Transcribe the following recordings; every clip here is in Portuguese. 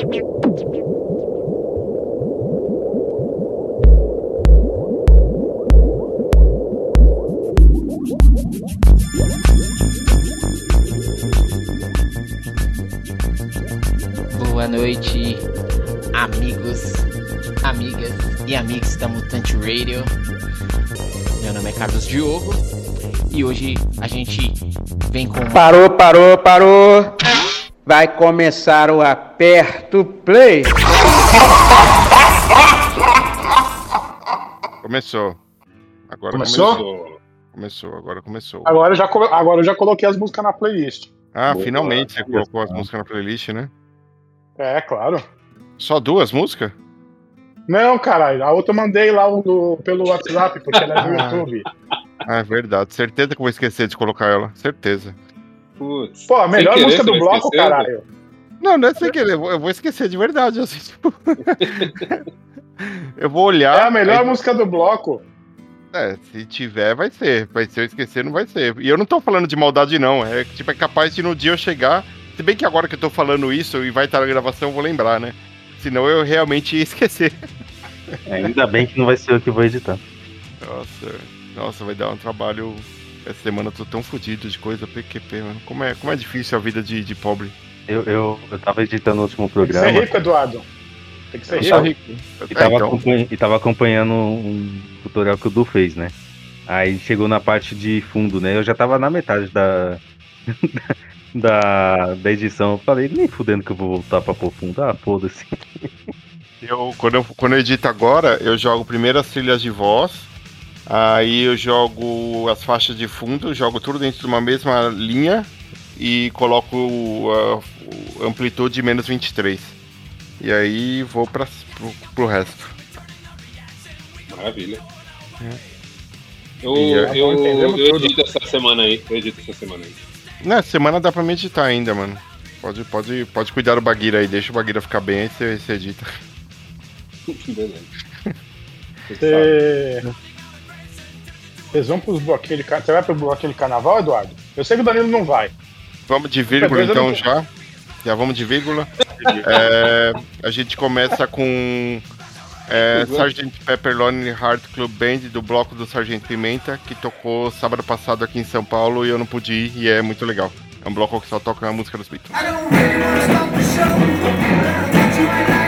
Boa noite, amigos, amigas e amigos da Mutante Radio. Meu nome é Carlos Diogo e hoje a gente vem com. Parou, parou, parou. Vai começar o aperto play. Começou. Agora Começou? começou. Começou, agora começou. Agora eu já, agora eu já coloquei as músicas na playlist. Ah, Boa. finalmente você colocou as músicas na playlist, né? É, claro. Só duas músicas? Não, caralho, a outra eu mandei lá um do- pelo WhatsApp, porque ela é do YouTube. Ah, é verdade. Certeza que eu vou esquecer de colocar ela. Certeza. Putz. Pô, a melhor querer, música do bloco, caralho. Não, não é sem querer. Eu vou, eu vou esquecer de verdade. Assim, tipo... eu vou olhar. É a melhor aí- música do bloco. É, se tiver, vai ser. Vai ser eu esquecer, não vai ser. E eu não tô falando de maldade, não. É que, tipo, é capaz de no dia eu chegar. Se bem que agora que eu tô falando isso e vai estar na gravação, eu vou lembrar, né? Senão eu realmente ia esquecer. É, ainda bem que não vai ser eu que vou editar. Nossa, nossa, vai dar um trabalho. Essa semana eu tô tão fodido de coisa PQP, mano. Como é, como é difícil a vida de, de pobre. Eu, eu, eu tava editando o último Tem que ser programa rico, Eduardo. Tem que ser Eu rico. rico. e É, tava, então, acompanha- e tava acompanhando um tutorial que o Du fez, né? Aí chegou na parte de fundo, né? Eu já tava na metade da, da, da edição. Eu falei, nem fudendo que eu vou voltar pra pôr fundo. Ah, foda-se. eu, quando, eu, quando eu edito agora, eu jogo primeiro as trilhas de voz. Aí eu jogo as faixas de fundo, jogo tudo dentro de uma mesma linha e coloco uh, o amplitude menos 23. E aí vou pra, pro, pro resto. Maravilha. É. Eu, é, eu, eu tudo. edito essa semana aí. Eu edito essa semana aí. Na semana dá pra me editar ainda, mano. Pode, pode, pode cuidar do Baguira aí, deixa o Baguira ficar bem, aí você, você edita. Beleza. Você sabe. Você... Vocês vão pros bloquinhos de carnaval. Você vai pro bloquinho de carnaval, Eduardo? Eu sei que o Danilo não vai. Vamos de vírgula então não- já. Já vamos de vírgula. É, a gente começa com é, Sgt. Pepper Lonely Heart Club Band do bloco do Sargento Pimenta, que tocou sábado passado aqui em São Paulo e eu não pude ir e é muito legal. É um bloco que só toca a música dos Beatles. Seja onde for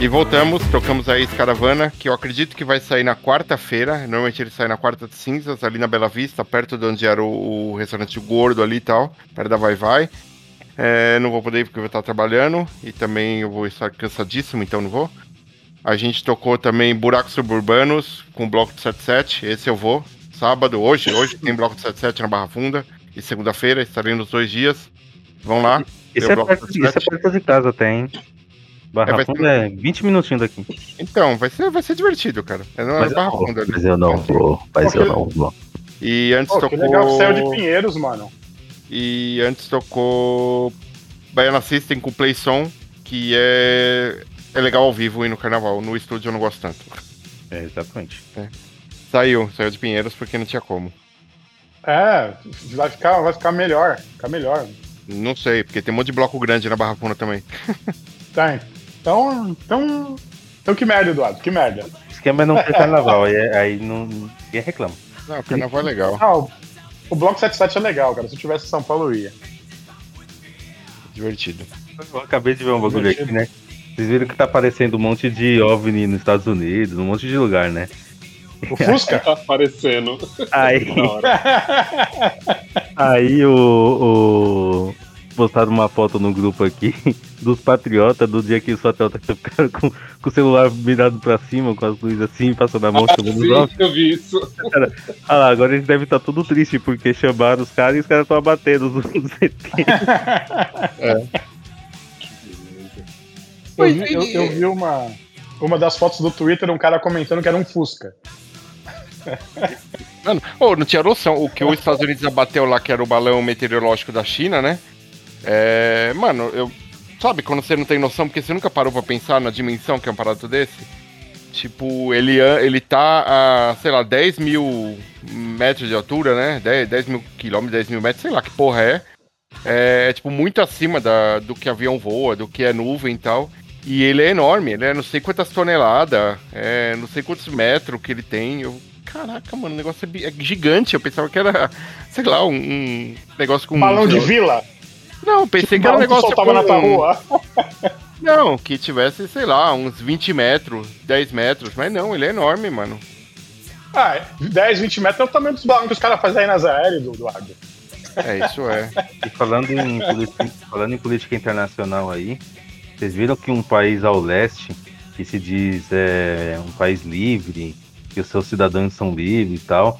E voltamos, tocamos aí esse caravana, que eu acredito que vai sair na quarta-feira. Normalmente ele sai na quarta de cinzas, ali na Bela Vista, perto de onde era o, o restaurante gordo ali e tal, perto da Vai Vai. É, não vou poder ir porque eu vou estar trabalhando e também eu vou estar cansadíssimo, então não vou. A gente tocou também Buracos Suburbanos com bloco de 77, esse eu vou. Sábado, hoje, hoje tem bloco de 77 na Barra Funda. E segunda-feira, estarei nos dois dias. Vão lá. Isso é, perto, isso é 77. perto de casa até, hein? Barra É, Funda é 20 minutinhos daqui. Então, vai ser, vai ser divertido, cara. É Mas eu Barra não vou, Funda mas eu não vou, mas eu não vou. E antes Pô, que tocou. legal que saiu de Pinheiros, mano. E antes tocou Baiana System com Play Som, que é, é legal ao vivo e no carnaval. No estúdio eu não gosto tanto. É, exatamente. Saiu, saiu de Pinheiros porque não tinha como. É, vai ficar, vai ficar melhor. Ficar melhor. Não sei, porque tem um monte de bloco grande na Barra Funda também. Tá, então. Então. Então que merda, Eduardo, que merda. O esquema é não ter carnaval, aí, aí não, ninguém reclama. Não, o carnaval é legal. Ah, o, o Bloco 77 é legal, cara. Se eu tivesse em São Paulo, eu ia. Divertido. Eu acabei de ver um bagulho aqui, né? Vocês viram que tá aparecendo um monte de OVNI nos Estados Unidos, um monte de lugar, né? O Fusca? Tá aparecendo. Aí, aí o, o. Postaram uma foto no grupo aqui dos patriotas do dia que os patriotas ficaram com, com o celular virado pra cima, com as luzes assim, passando a mão chamando os Sim, OVNI. eu vi isso. Ah lá, agora eles devem estar tudo triste porque chamaram os caras e os caras estão abatendo os, os ET. Eu vi, eu, eu vi uma, uma das fotos do Twitter, um cara comentando que era um Fusca. Mano, ô, não tinha noção. O que os Estados Unidos abateu lá, que era o balão meteorológico da China, né? É. Mano, eu. Sabe quando você não tem noção, porque você nunca parou pra pensar na dimensão que é um aparato desse? Tipo, ele, ele tá a, sei lá, 10 mil metros de altura, né? 10, 10 mil quilômetros, 10 mil metros, sei lá que porra é. É, é, tipo, muito acima da, do que avião voa, do que é nuvem e tal. E ele é enorme, ele é não sei quantas toneladas, é, não sei quantos metros que ele tem. Eu, caraca, mano, o negócio é, é gigante. Eu pensava que era, sei lá, um, um negócio com. Balão de vila. Não, pensei Tipo, que era um negócio soltava na tua com- rua. Não, que tivesse, sei lá, uns 20 metros, 10 metros. Mas não, ele é enorme, mano. Ah, 10, 20 metros é o tamanho dos balões que os caras fazem aí nas aéreas, do Eduardo. É, isso é. E falando em, política, falando em política internacional aí, vocês viram que um país ao leste, que se diz é, um país livre, que os seus cidadãos são livres e tal,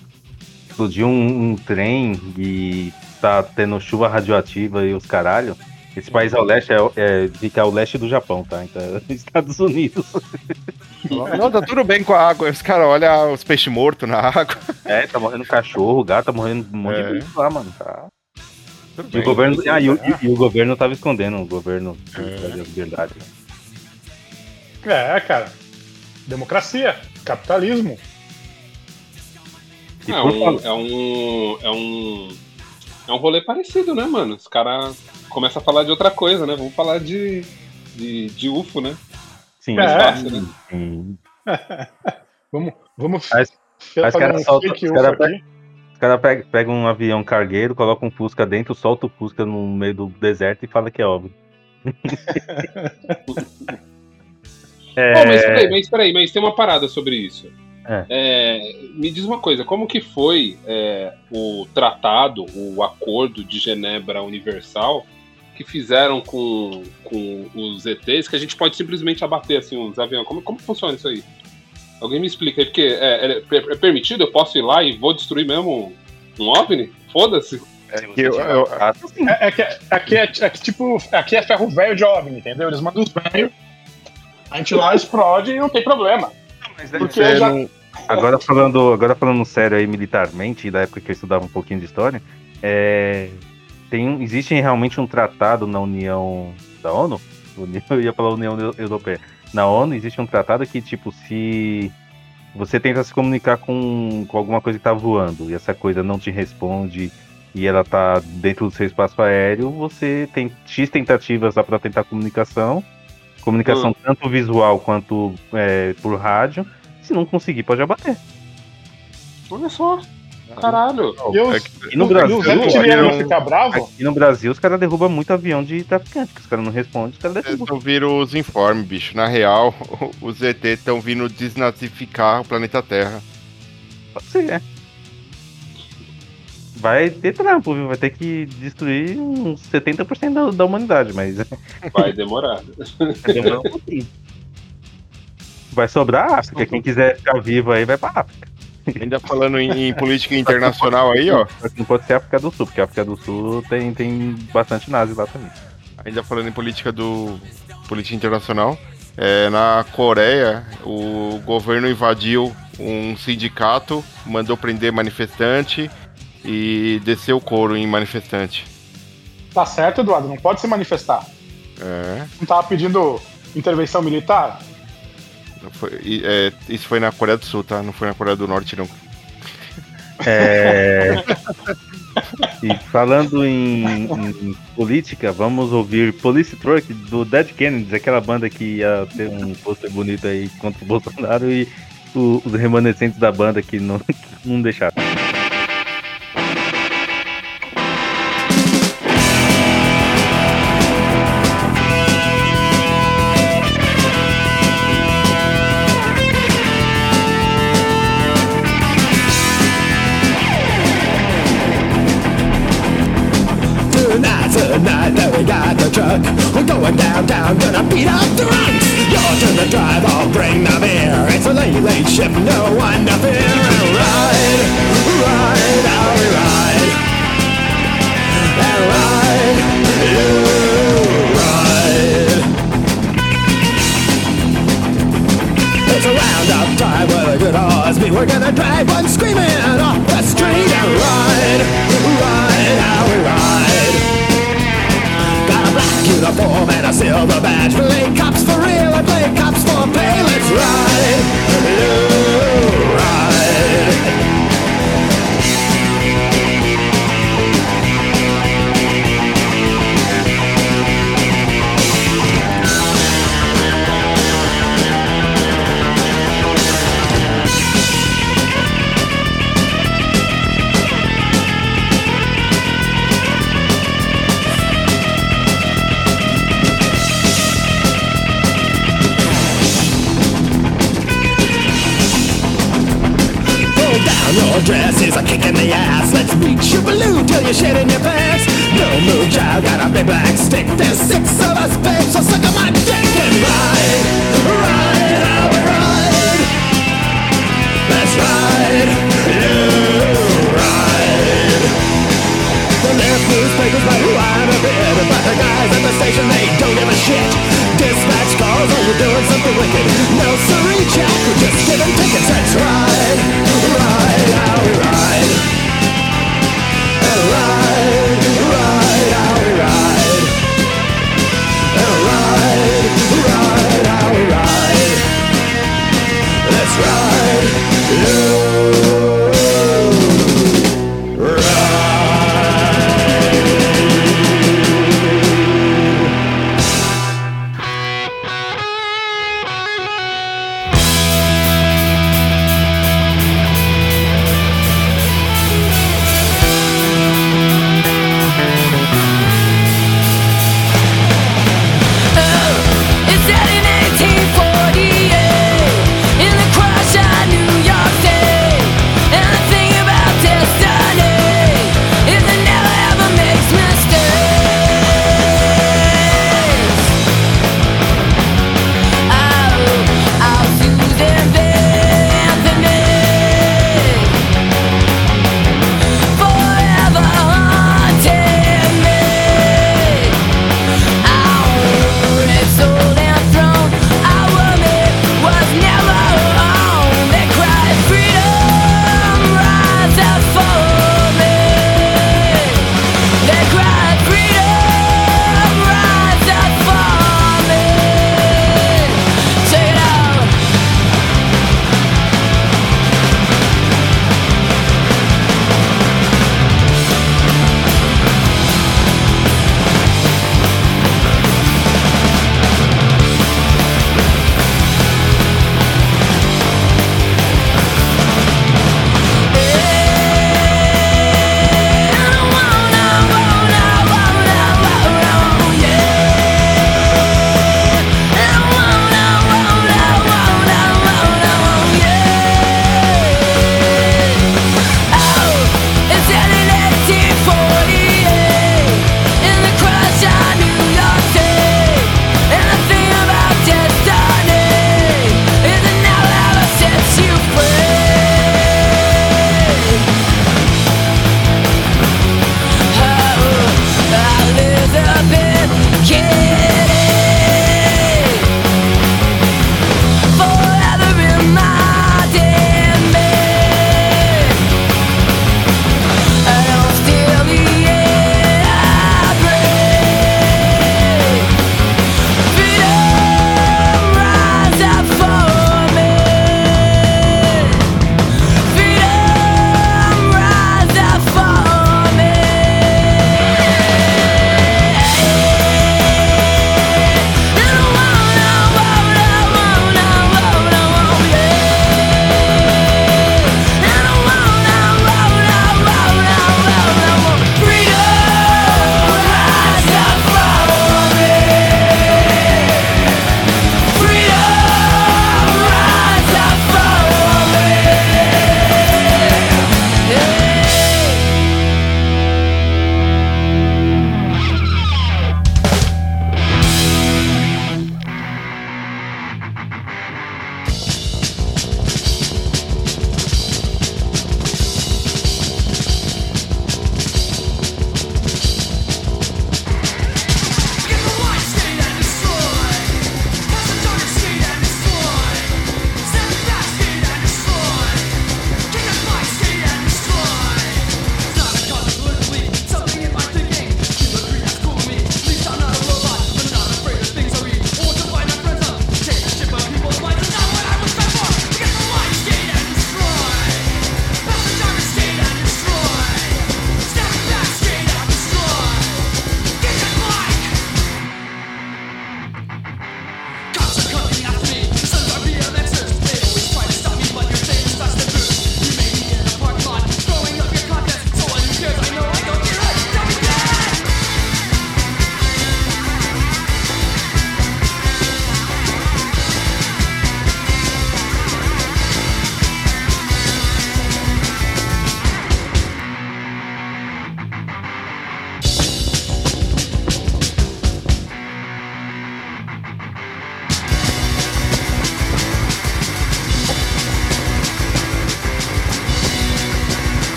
explodiu um, um trem e tá tendo chuva radioativa e os caralho. Esse país ao leste é, é, fica ao leste do Japão, tá? Então é Estados Unidos. Não, tá tudo bem com a água. Os caras olham os peixes mortos na água. É, tá morrendo cachorro, gato, tá morrendo um monte É. de bicho lá, mano. Tá. Tudo E bem. o governo, ah, e, o, e- e o governo tava escondendo, o governo da verdade. É, cara. Democracia, capitalismo. É por um, é um. É um. É um rolê parecido, né, mano? Os caras começam a falar de outra coisa, né? Vamos falar de. de, de UFO, né? Sim, É. fácil, né? sim. Vamos, vamos Mas- mas fazer cara um solta- os UFO cara aqui. Os caras pegam pega um avião cargueiro, colocam um Fusca dentro, solta o Fusca no meio do deserto e fala que é óbvio. é, Pô, mas peraí, mas peraí, mas tem uma parada sobre isso. É. É, me diz uma coisa, como que foi é, o tratado, o acordo de Genebra Universal que fizeram com, com os ETs que a gente pode simplesmente abater assim uns aviões? Como, como funciona isso aí? Alguém me explica aí, porque é, é- é permitido? Eu posso ir lá e vou destruir mesmo um OVNI? Foda-se. que eu- eu- É, é que, aqui, é, é que, tipo, aqui é ferro velho de OVNI, entendeu? Eles mandam os velhos, a gente lá explode e não tem problema. Porque já, não- agora, falando, agora falando sério aí militarmente, da época que eu estudava um pouquinho de história, é, tem, existe realmente um tratado na União da ONU? União- Eu ia falar União Europeia. Na ONU existe um tratado que, tipo, se você tenta se comunicar com, com alguma coisa que tá voando e essa coisa não te responde e ela tá dentro do seu espaço aéreo, você tem X tentativas lá para tentar comunicação, comunicação tanto visual quanto é, por rádio. Se não conseguir, pode abater. Olha só. Caralho. E os, É E no Brasil, aqui no Brasil, os caras derrubam muito avião de traficante, que os caras não respondem, os caras derrubam. não viram os informes, bicho. Na real, os ET estão vindo desnazificar o planeta Terra. Pode ser, é. Vai ter trampo, viu? Vai ter que destruir uns 70% da, da humanidade, mas Vai demorar. vai demorar um pouquinho. Vai sobrar a África. Quem quiser ficar vivo aí vai pra África. Ainda falando em, em política internacional aí, ó. Não pode ser a África do Sul, porque a África do Sul tem, tem bastante nazi lá também. Ainda falando em política do política internacional, é, na Coreia o governo invadiu um sindicato, mandou prender manifestante e desceu o couro em manifestante. Tá certo, Eduardo, não pode se manifestar. É, Não tava pedindo intervenção militar? foi- e, é, isso foi na Coreia do Sul, tá? Não foi na Coreia do Norte, não. É... e falando em, em política, vamos ouvir Police Truck do Dead Kennedys, aquela banda que ia ter um pôster bonito aí contra o Bolsonaro e o- os remanescentes da banda que não, que não deixaram.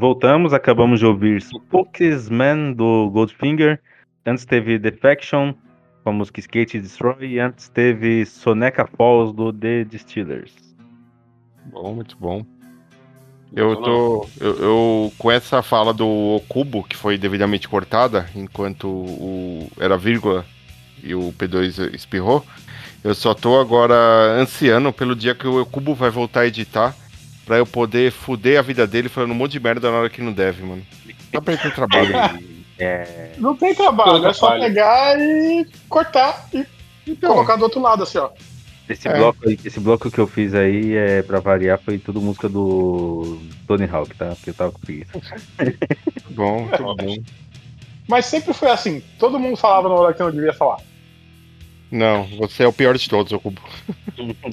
Voltamos, acabamos de ouvir Spokesman do Goldfinger. Antes teve Defection com a música Skate Destroy. E antes teve Soneca Falls do The Distillers. Bom, muito bom. Eu tô. Eu, eu- com essa fala do Cubo, que foi devidamente cortada, enquanto o era vírgula e o P2 espirrou, eu só tô agora ansiando pelo dia que o Cubo vai voltar a editar pra eu poder fuder a vida dele falando um monte de merda na hora que não deve, mano. Só pra ele ter trabalho. É, Não tem trabalho, é só trabalho. pegar e cortar e Então, colocar do outro lado, assim, ó. esse, É. bloco, esse bloco que eu fiz aí, é, pra variar, foi tudo música do Tony Hawk, tá? Porque eu tava com preguiça. bom, muito bom. Mas sempre foi assim, todo mundo falava na hora que não devia falar. Não, você é o pior de todos, o Cubo.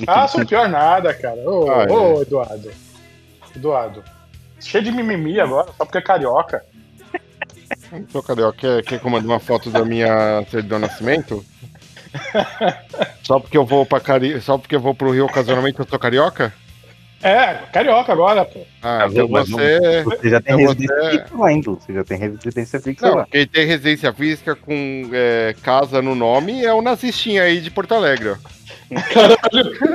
Ah, sou pior nada, cara. Ô, Ah, é. ô, Eduardo. Eduardo. Cheio de mimimi agora, só porque é carioca. Então, cadê? ó? Quer, quer que eu mande uma foto da minha certidão de nascimento? Só porque eu vou para Cari... Só porque eu vou pro Rio ocasionalmente eu sou carioca? É, carioca agora, pô. Ah, Ah, então você. Você já tem Então residência você- fixa lá. Você já tem residência fixa Não, lá. quem tem residência física com é, casa no nome é o nazistinha aí de Porto Alegre. ó.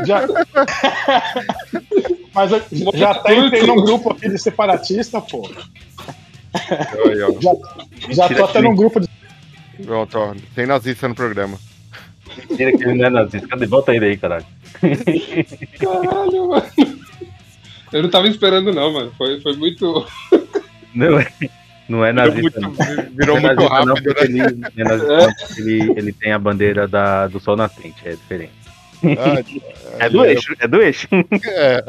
Já... Mas eu já até entrei num grupo aqui de separatista, pô. Ó. Já tô até num grupo de. Pronto, ó. Tem nazista no programa. Mentira que ele não é nazista. Cadê? Volta ele aí, caralho. Caralho, mano. Eu não tava esperando, não, mano. Foi, foi muito. Não é, não é Virou nazista. muito, não. virou Não é muito nazista não, rápido, porque né? ele, é nazista ele, ele tem a bandeira da, do sol nascente, é diferente. É do eixo, é do eixo. É.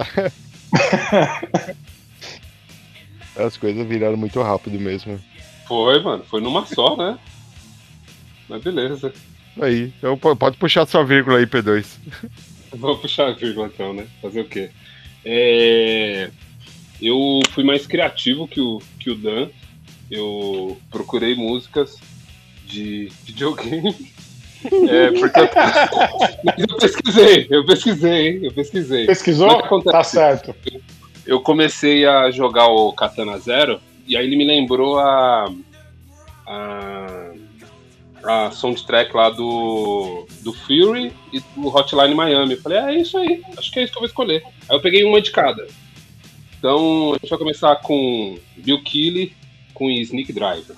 As coisas viraram muito rápido mesmo. Foi, mano. Foi numa só, né? Mas beleza. Aí, então po- pode puxar sua vírgula aí, P2. Vou puxar a vírgula então, né? Fazer o quê? É, Eu fui mais criativo que o, que o Dan. Eu procurei músicas de videogame. É, porque eu... Mas eu pesquisei, eu pesquisei, hein? Eu pesquisei. Pesquisou? Mas o que acontece? Tá certo. eu comecei a jogar o Katana Zero e aí ele me lembrou a a, a soundtrack lá do do Fury e do Hotline Miami. Eu falei, é isso aí, acho que é isso que eu vou escolher. Aí eu peguei uma de cada. Então a gente vai começar com Bill Killy com Sneak Driver.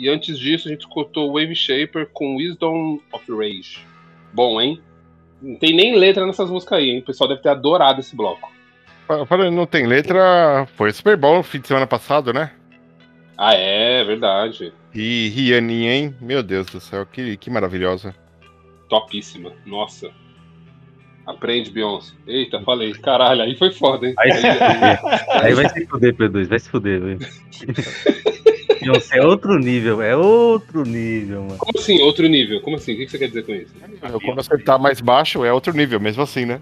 E antes disso, a gente escutou o Wave Shaper com Wisdom of Rage. Bom, hein? Não tem nem letra nessas músicas aí, hein? O pessoal deve ter adorado esse bloco. Falando, não tem letra, foi Super Bowl no fim de semana passado, né? Ah, é, verdade. E Rianinha, hein? Meu Deus do céu, que, que maravilhosa. Topíssima. Nossa. Aprende, Beyoncé. Eita, falei. Caralho, aí foi foda, hein? Aí, aí vai se fuder, P2, vai se fuder, velho. Beyoncé é outro nível, é outro nível, mano. Como assim, outro nível? Como assim? O que você quer dizer com isso? Quando acertar mais baixo, é outro nível, mesmo assim, né?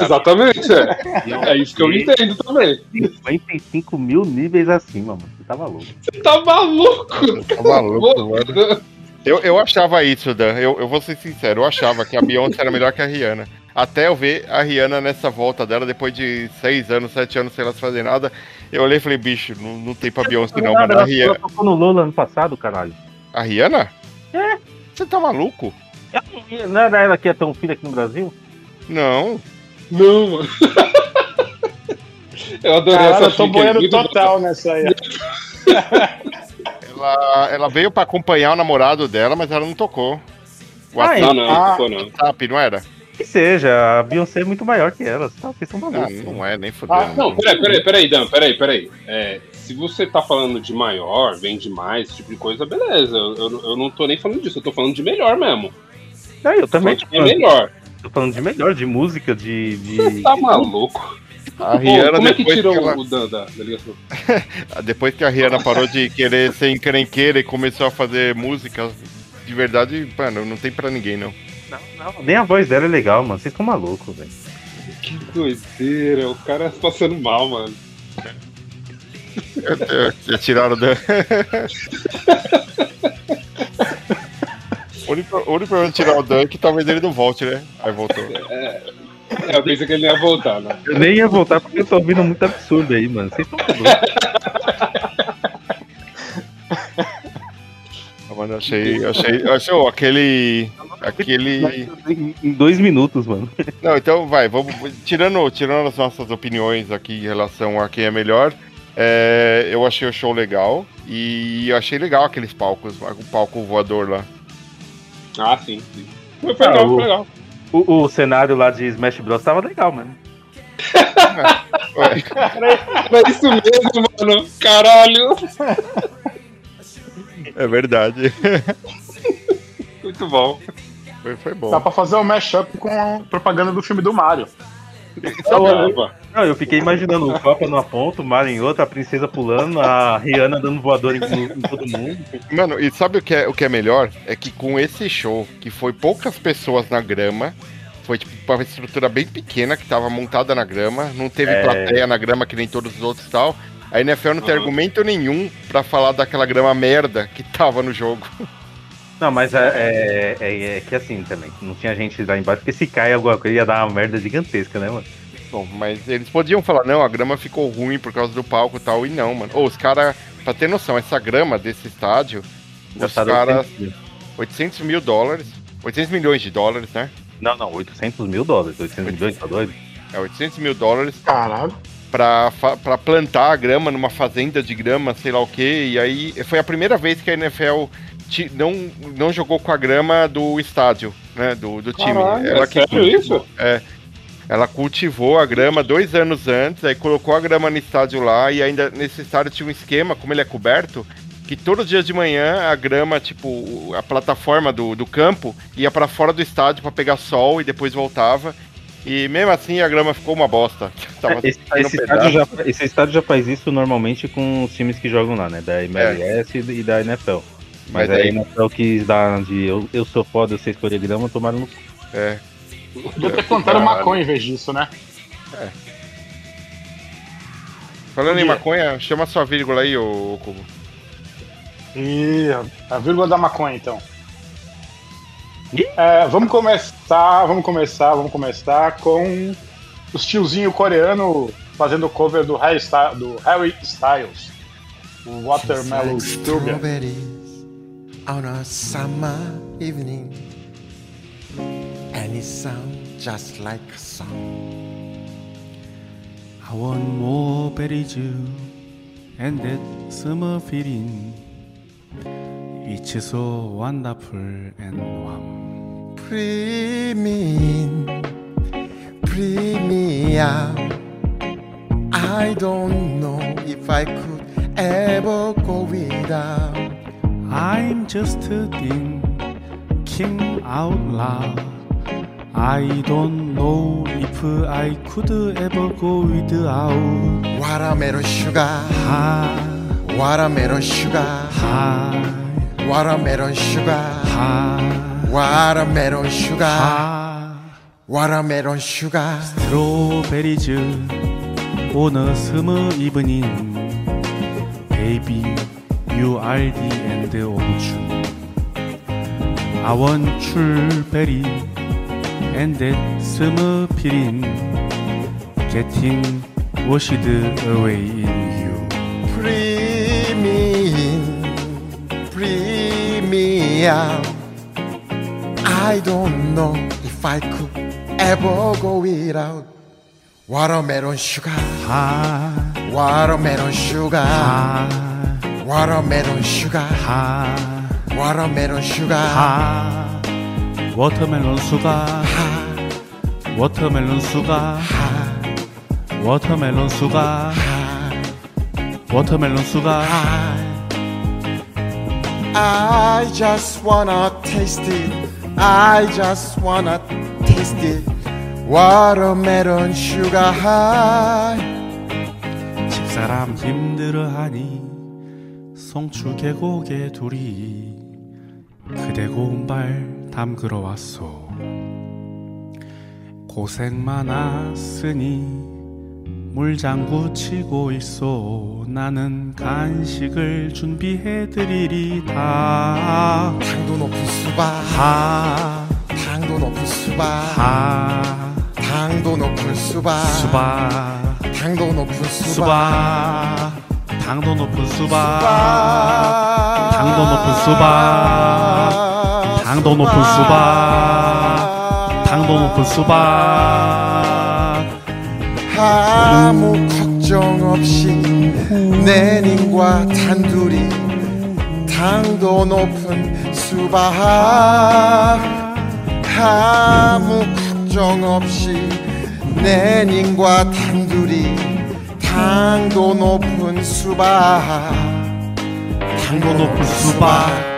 Exatamente, é. É isso que eu entendo também. 55 mil níveis acima, mano. Você tá maluco. Você tá maluco? Tá maluco, mano. Eu, eu achava isso, Dan. Eu, eu vou ser sincero, eu achava que a Beyoncé era melhor que a Rihanna. Até eu ver a Rihanna nessa volta dela, depois de seis anos, sete anos sem ela fazer nada. Eu olhei e falei, bicho, não, não tem pra Beyoncé não, mano. A Ela Rihanna. tocou no Lola ano passado, caralho. A Rihanna? É. Você tá maluco? Não era ela que ia ter um filho aqui no Brasil? Não. Não, mano. Eu adorei Caralho, essa eu tô boiando total nessa aí. Ela, ela veio pra acompanhar o namorado dela, mas ela não tocou. O Ah, Não, não, não ficou não. WhatsApp, não era? Que seja, a Beyoncé é muito maior que ela. Tá, vocês são Não, malucos. não é, nem fudendo. Ah, Não, peraí, peraí, peraí, Dan, peraí, peraí. É, se você tá falando de maior, vende mais, esse tipo de coisa, beleza. Eu, eu, eu não tô nem falando disso, eu tô falando de melhor mesmo. Não, eu também tô É falando, melhor. tô falando de melhor, de música, de. Você de... tá maluco? A Pô, Rihanna, como é que depois, tirou que ela, o Dan da, da ligação? depois que a Rihanna parou de querer ser encrenqueira e começou a fazer música de verdade, mano, não tem pra ninguém, não. Não, não, nem a voz dela é legal, mano. Vocês estão malucos, velho. Que doideira, o cara passando mal, mano. Já tiraram da. O único, o único problema de tirar o Dan é que talvez ele não volte, né? Aí voltou. É, eu pensei que ele ia voltar, né? Eu nem ia voltar porque eu tô ouvindo muito absurdo aí, mano. Vocês estão malucos. Mano, eu achei. eu achei, eu achei ó, aquele. Aquele. Em- dois minutos, mano. Não, então vai, vamos. Tirando, tirando as nossas opiniões aqui em relação a quem é melhor, é, eu achei o show legal. E eu achei legal aqueles palcos, o palco voador lá. Ah, sim, sim. Foi, foi Ah, legal, o- foi legal. O, o cenário lá de Smash Bros tava legal, mano. Era isso mesmo, mano. Caralho. É verdade. Muito bom. Foi, foi bom. Dá pra fazer um mashup com a propaganda do filme do Mario. Opa. Não, eu fiquei imaginando o Copa numa ponta, o Mario em outra, a princesa pulando, a Rihanna dando voador em, em todo mundo. Mano, e sabe o que, é, o que é melhor? É que com esse show, que foi poucas pessoas na grama, foi tipo uma estrutura bem pequena que tava montada na grama, não teve É. plateia na grama que nem todos os outros e tal. A NFL não tem Aham. argumento nenhum pra falar daquela grama merda que tava no jogo. Não, mas é, é, é- é que assim também, não tinha gente lá embaixo, porque se cai alguma coisa ia dar uma merda gigantesca, né, mano? Bom, mas eles podiam falar, não, a grama ficou ruim por causa do palco e tal, e não, mano. Ô, os caras, pra ter noção, essa grama desse estádio, os Gastaram caras, 800 mil. 800 mil dólares, 800 milhões de dólares, né? Não, não, 800 mil dólares, 800 milhões, tá doido? É, 800 mil dólares Caralho. pra, pra plantar a grama numa fazenda de grama, sei lá o que. E aí foi a primeira vez que a NFL não, não jogou com a grama do estádio, né? Do, do time. Caralho, ela é sério isso? Ela cultivou a grama dois anos antes, aí colocou a grama no estádio lá, e ainda nesse estádio tinha um esquema, como ele é coberto, que todos os dias de manhã a grama, tipo, a plataforma do, do campo, ia pra fora do estádio pra pegar sol e depois voltava. E mesmo assim a grama ficou uma bosta. Tava Esse, esse estádio já, esse estádio já faz isso normalmente com os times que jogam lá, né? Da MLS e- e da NFL. Mas, Mas aí aí- a NFL quis dar de eu, eu sou foda, eu sei escolher grama, tomaram no. É. Podia ter plantado maconha em vez disso, né? Falando em maconha, chama sua vírgula aí, ô Cubo. E a vírgula da maconha, então. Ih. É, vamos começar, vamos começar, vamos começar com os tiozinho coreano fazendo cover do Harry, Sty- do Harry Styles. O Watermelon Sugar. On a summer evening, and it sounds just like a song. I want more berry juice and that summer feeling. It's so wonderful and warm. In, me. I don't know if I could ever go without. I'm just thinking out loud. I don't know if I could ever go without. 와라메로 슈가. 하. 와라메로 슈가. 하. 와라메론 슈가. 하. 와라메론 슈가. 하. 와라메론 슈가. 스트로베리즈 오너 스무 이브닝 베이비 URD and 오주 아원 출베리 앤데 스무피린 getting washed away in you premium premium I don't know if I could ever go without watermelon sugar 아, watermelon sugar 아, watermelon sugar, hi, watermelon sugar. hi 워터멜론 수가 워터멜론 수가 워터멜론 수가 워터멜론 수가 I just wanna taste it. I just wanna taste it. Watermelon sugar high. 집사람 힘들어하니 송추 계곡에 둘이 그대 고운 발 담그러 왔소. 고생 많았으니 물장구 치고 있소. 나는 간식을 준비해드리리다. 당도 높은 수박, 하. 당도 높은 수박, 하. 당도 높은 수박, 수박. 당도 높은 수박, 수박 당도 높은 수박. 당도 높은 수박. 당도 높은 수박. 당도 높은 수박. 아무 걱정 없이 내님과 단둘이 당도 높은 수박. 아무 걱정 없이 내님과 단둘이 당도 높은 수박. 당도 높은 수박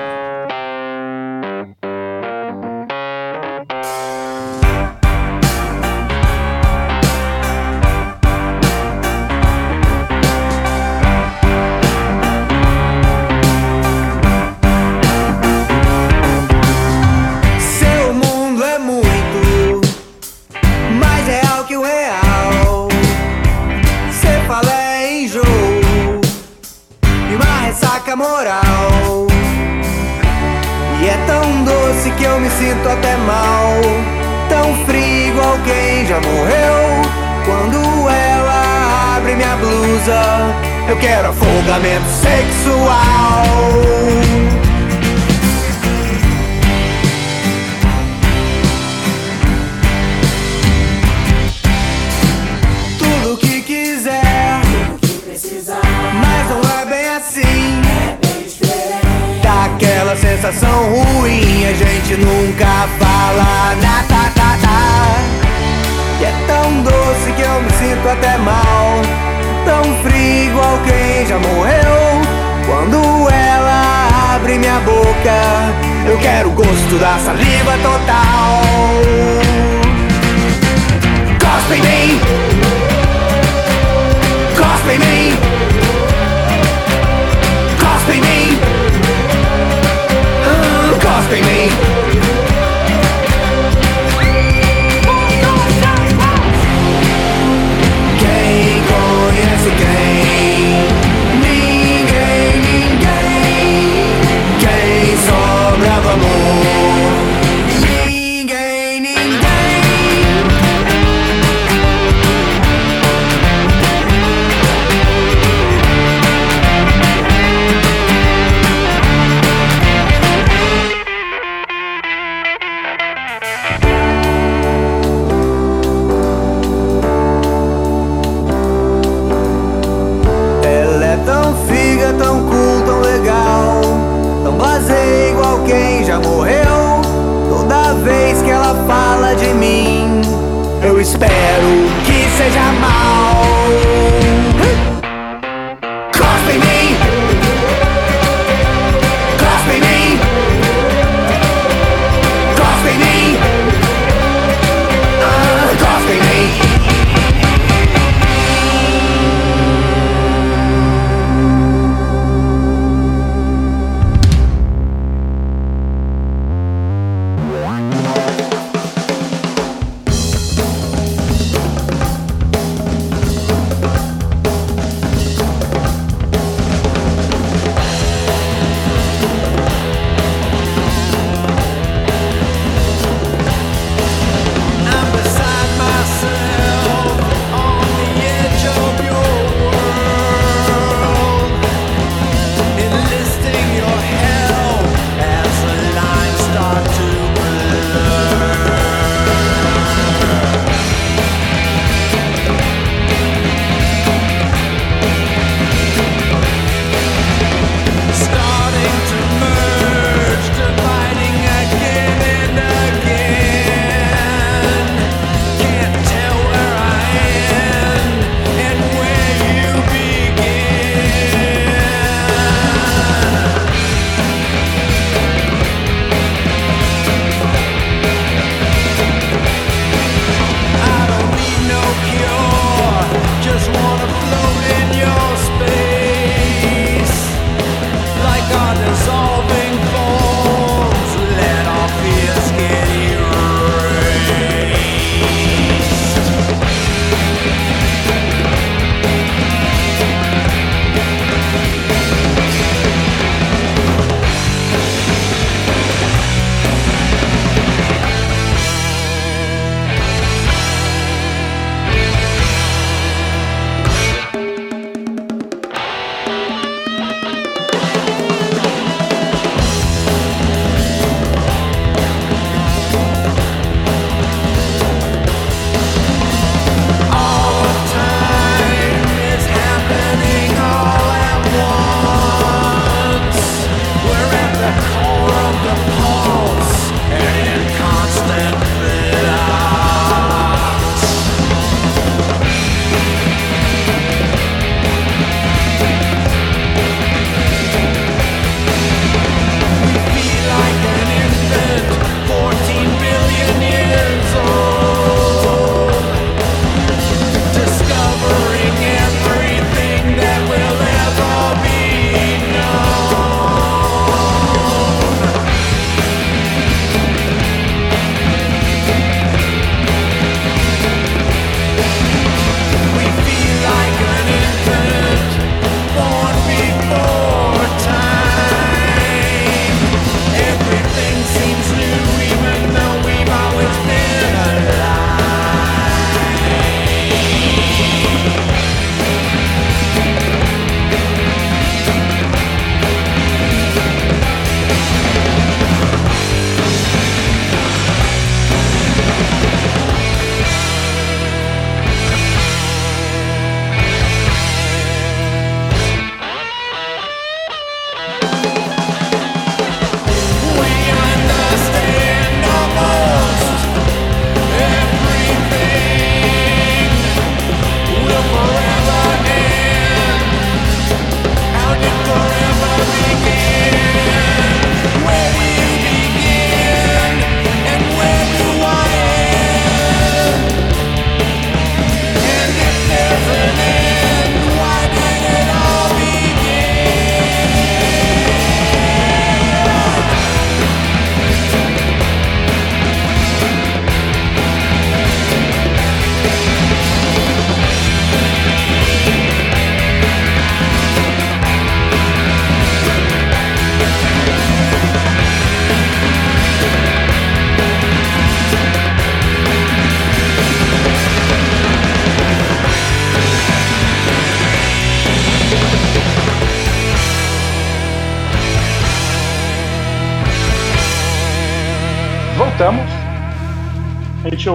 sinto até mal. Tão frio quem já morreu. Quando ela abre minha blusa, eu quero afogamento sexual. Sensação ruim, a gente nunca fala nada. Tá. E é tão doce que eu me sinto até mal. Tão frio igual quem já morreu. Quando ela abre minha boca, eu quero o gosto da saliva total. Cospe em mim Cospe em mim Cospe em mim Ah, Cospe em mim Quem conhece quem? Ninguém, ninguém Quem sobra do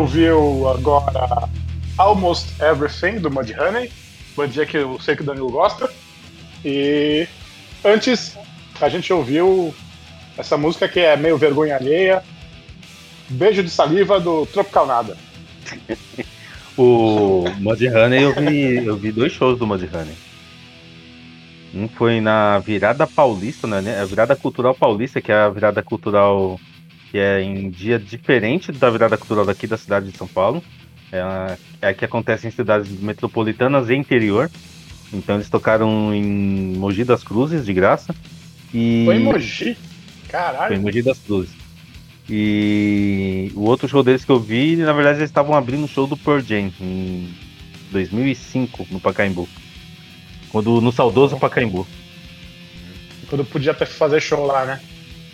ouviu agora Almost Everything do Mudhoney, bandinha que eu sei que o Danilo gosta. E antes a gente ouviu essa música que é meio vergonha alheia, beijo de saliva do Tropical Nada. O Mudhoney, eu vi, eu vi dois shows do Mudhoney. Um foi na virada paulista, né? A virada cultural paulista, que é a virada cultural que é em dia diferente da virada cultural daqui da cidade de São Paulo. É é que acontece em cidades metropolitanas e interior. Então eles tocaram em Mogi das Cruzes, de graça. E... Foi em Mogi? Caralho. Foi em Mogi das Cruzes. E o outro show deles que eu vi, na verdade, eles estavam abrindo o show do Pearl Jam em 2005, no Pacaembu. Quando, no saudoso Pacaembu. Quando podia até fazer show lá, né?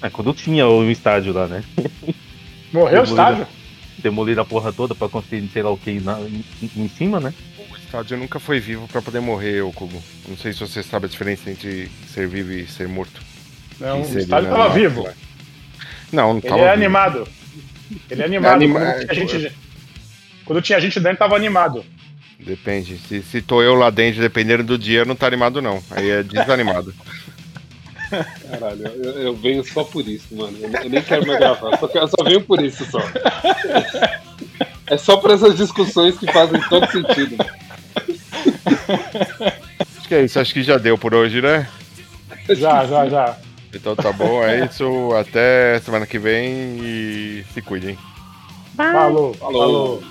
É, quando tinha o estádio lá, né? Morreu o estádio? Demoliram a porra toda pra conseguir, sei lá o que, na, em, em cima, né? O estádio nunca foi vivo pra poder morrer, ô Kubo. Não sei se você sabe a diferença entre ser vivo e ser morto. Não, E o estádio na- tava vivo. Não, não Ele tava é vivo. animado. Ele é animado. anima- Quando, tinha gente, quando tinha gente dentro, tava animado. Depende. Se, se tô eu lá dentro, dependendo do dia, não tá animado, não. Aí é desanimado. Caralho, eu, eu venho só por isso, mano. Eu, eu nem quero mais gravar, só, que- eu só venho por isso só. É só por essas discussões que fazem todo sentido. mano. Acho que é isso. Acho que já deu por hoje, né? Já, já, já. Então tá bom, é isso. Até semana que vem e se cuidem. Falou, falou.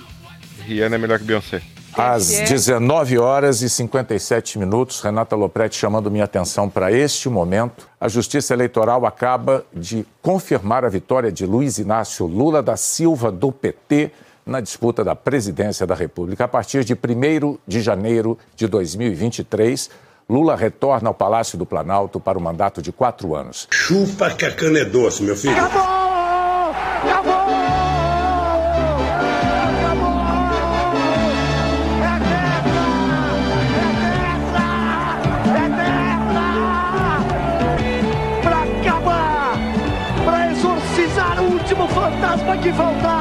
Rihanna é melhor que Beyoncé. Às 19 horas e 57 minutos, Renata Lopretti chamando minha atenção para este momento. A Justiça Eleitoral acaba de confirmar a vitória de Luiz Inácio Lula da Silva do PT na disputa da presidência da República. A partir de 1 de janeiro de 2023, Lula retorna ao Palácio do Planalto para o mandato de quatro anos. Chupa que a cana é doce, meu filho. Acabou! de voltar.